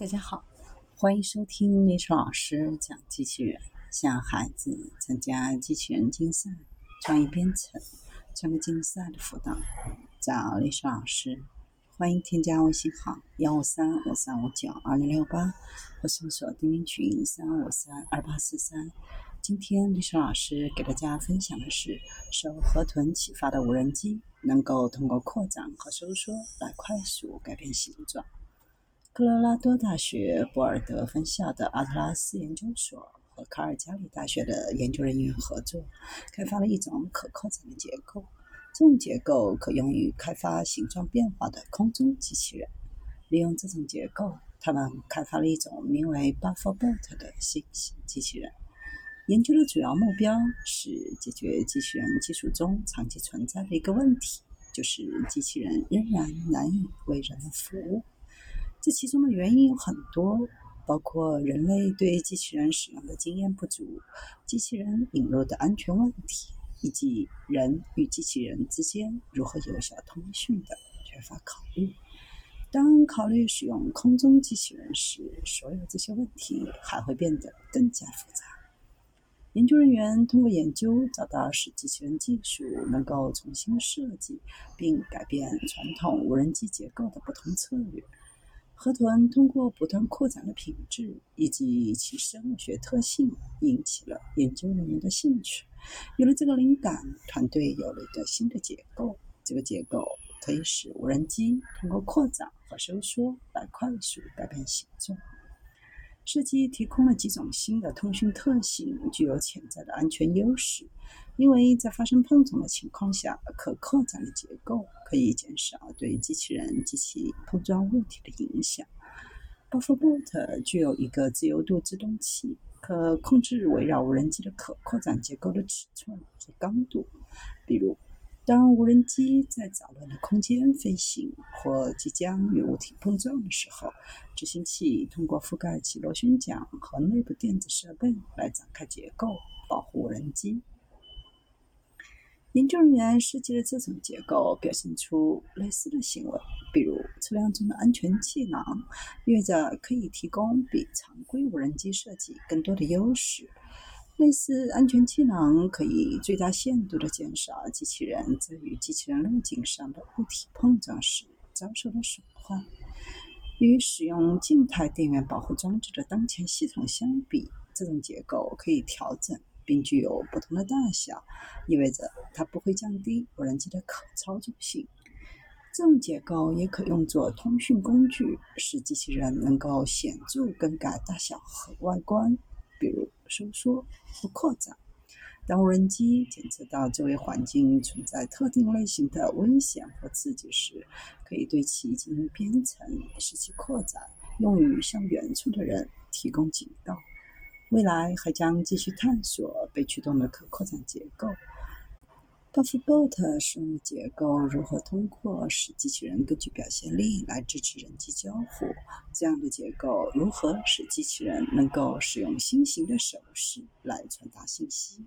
大家好，欢迎收听历史老师讲机器人，向孩子参加机器人竞赛、创意编程、创客竞赛的辅导，找历史老师。欢迎添加微信号幺五三五三五九二零六八，或搜索钉钉群三五三二八四三。今天历史老师给大家分享的是，受河豚启发的无人机，能够通过扩展和收缩来快速改变形状。科罗拉多大学博尔德分校的阿特拉斯研究所和卡尔加里大学的研究人员合作，开发了一种可扩展的结构。这种结构可用于开发形状变化的空中机器人。利用这种结构，他们开发了一种名为 Bufferbot 的新型机器人。研究的主要目标是解决机器人技术中长期存在的一个问题，就是机器人仍然难以为人服务。这其中的原因有很多，包括人类对机器人使用的经验不足、机器人引入的安全问题，以及人与机器人之间如何有效通讯的缺乏考虑。当考虑使用空中机器人时，所有这些问题还会变得更加复杂。研究人员通过研究找到使机器人技术能够重新设计并改变传统无人机结构的不同策略。河豚通过不断扩展的品质以及其生物学特性，引起了研究人员的兴趣。有了这个灵感，团队有了一个新的结构。这个结构可以使无人机通过扩展和收缩来快速改变形状。设计提供了几种新的通讯特性，具有潜在的安全优势。因为在发生碰撞的情况下，可扩展的结构可以减少对机器人及其碰撞物体的影响。Bufferbot 具有一个自由度制动器，可控制围绕无人机的可扩展结构的尺寸和刚度。比如，当无人机在杂乱的空间飞行或即将与物体碰撞的时候，执行器通过覆盖其螺旋桨和内部电子设备来展开结构，保护无人机。研究人员设计的这种结构表现出类似的行为，比如车辆中的安全气囊，意味着可以提供比常规无人机设计更多的优势。类似安全气囊可以最大限度地减少机器人在与机器人路径上的物体碰撞时遭受的损坏。与使用静态电源保护装置的当前系统相比，这种结构可以调整。并具有不同的大小，意味着它不会降低无人机的可操作性。这种结构也可用作通讯工具，使机器人能够显著更改大小和外观，比如收缩或扩展。当无人机检测到周围环境存在特定类型的危险或刺激时，可以对其进行编程，使其扩展，用于向远处的人提供警告。未来还将继续探索被驱动的可扩展结构。Bufferbot 使用的结构如何通过使机器人根据表现力来支持人机交互？这样的结构如何使机器人能够使用新型的手势来传达信息？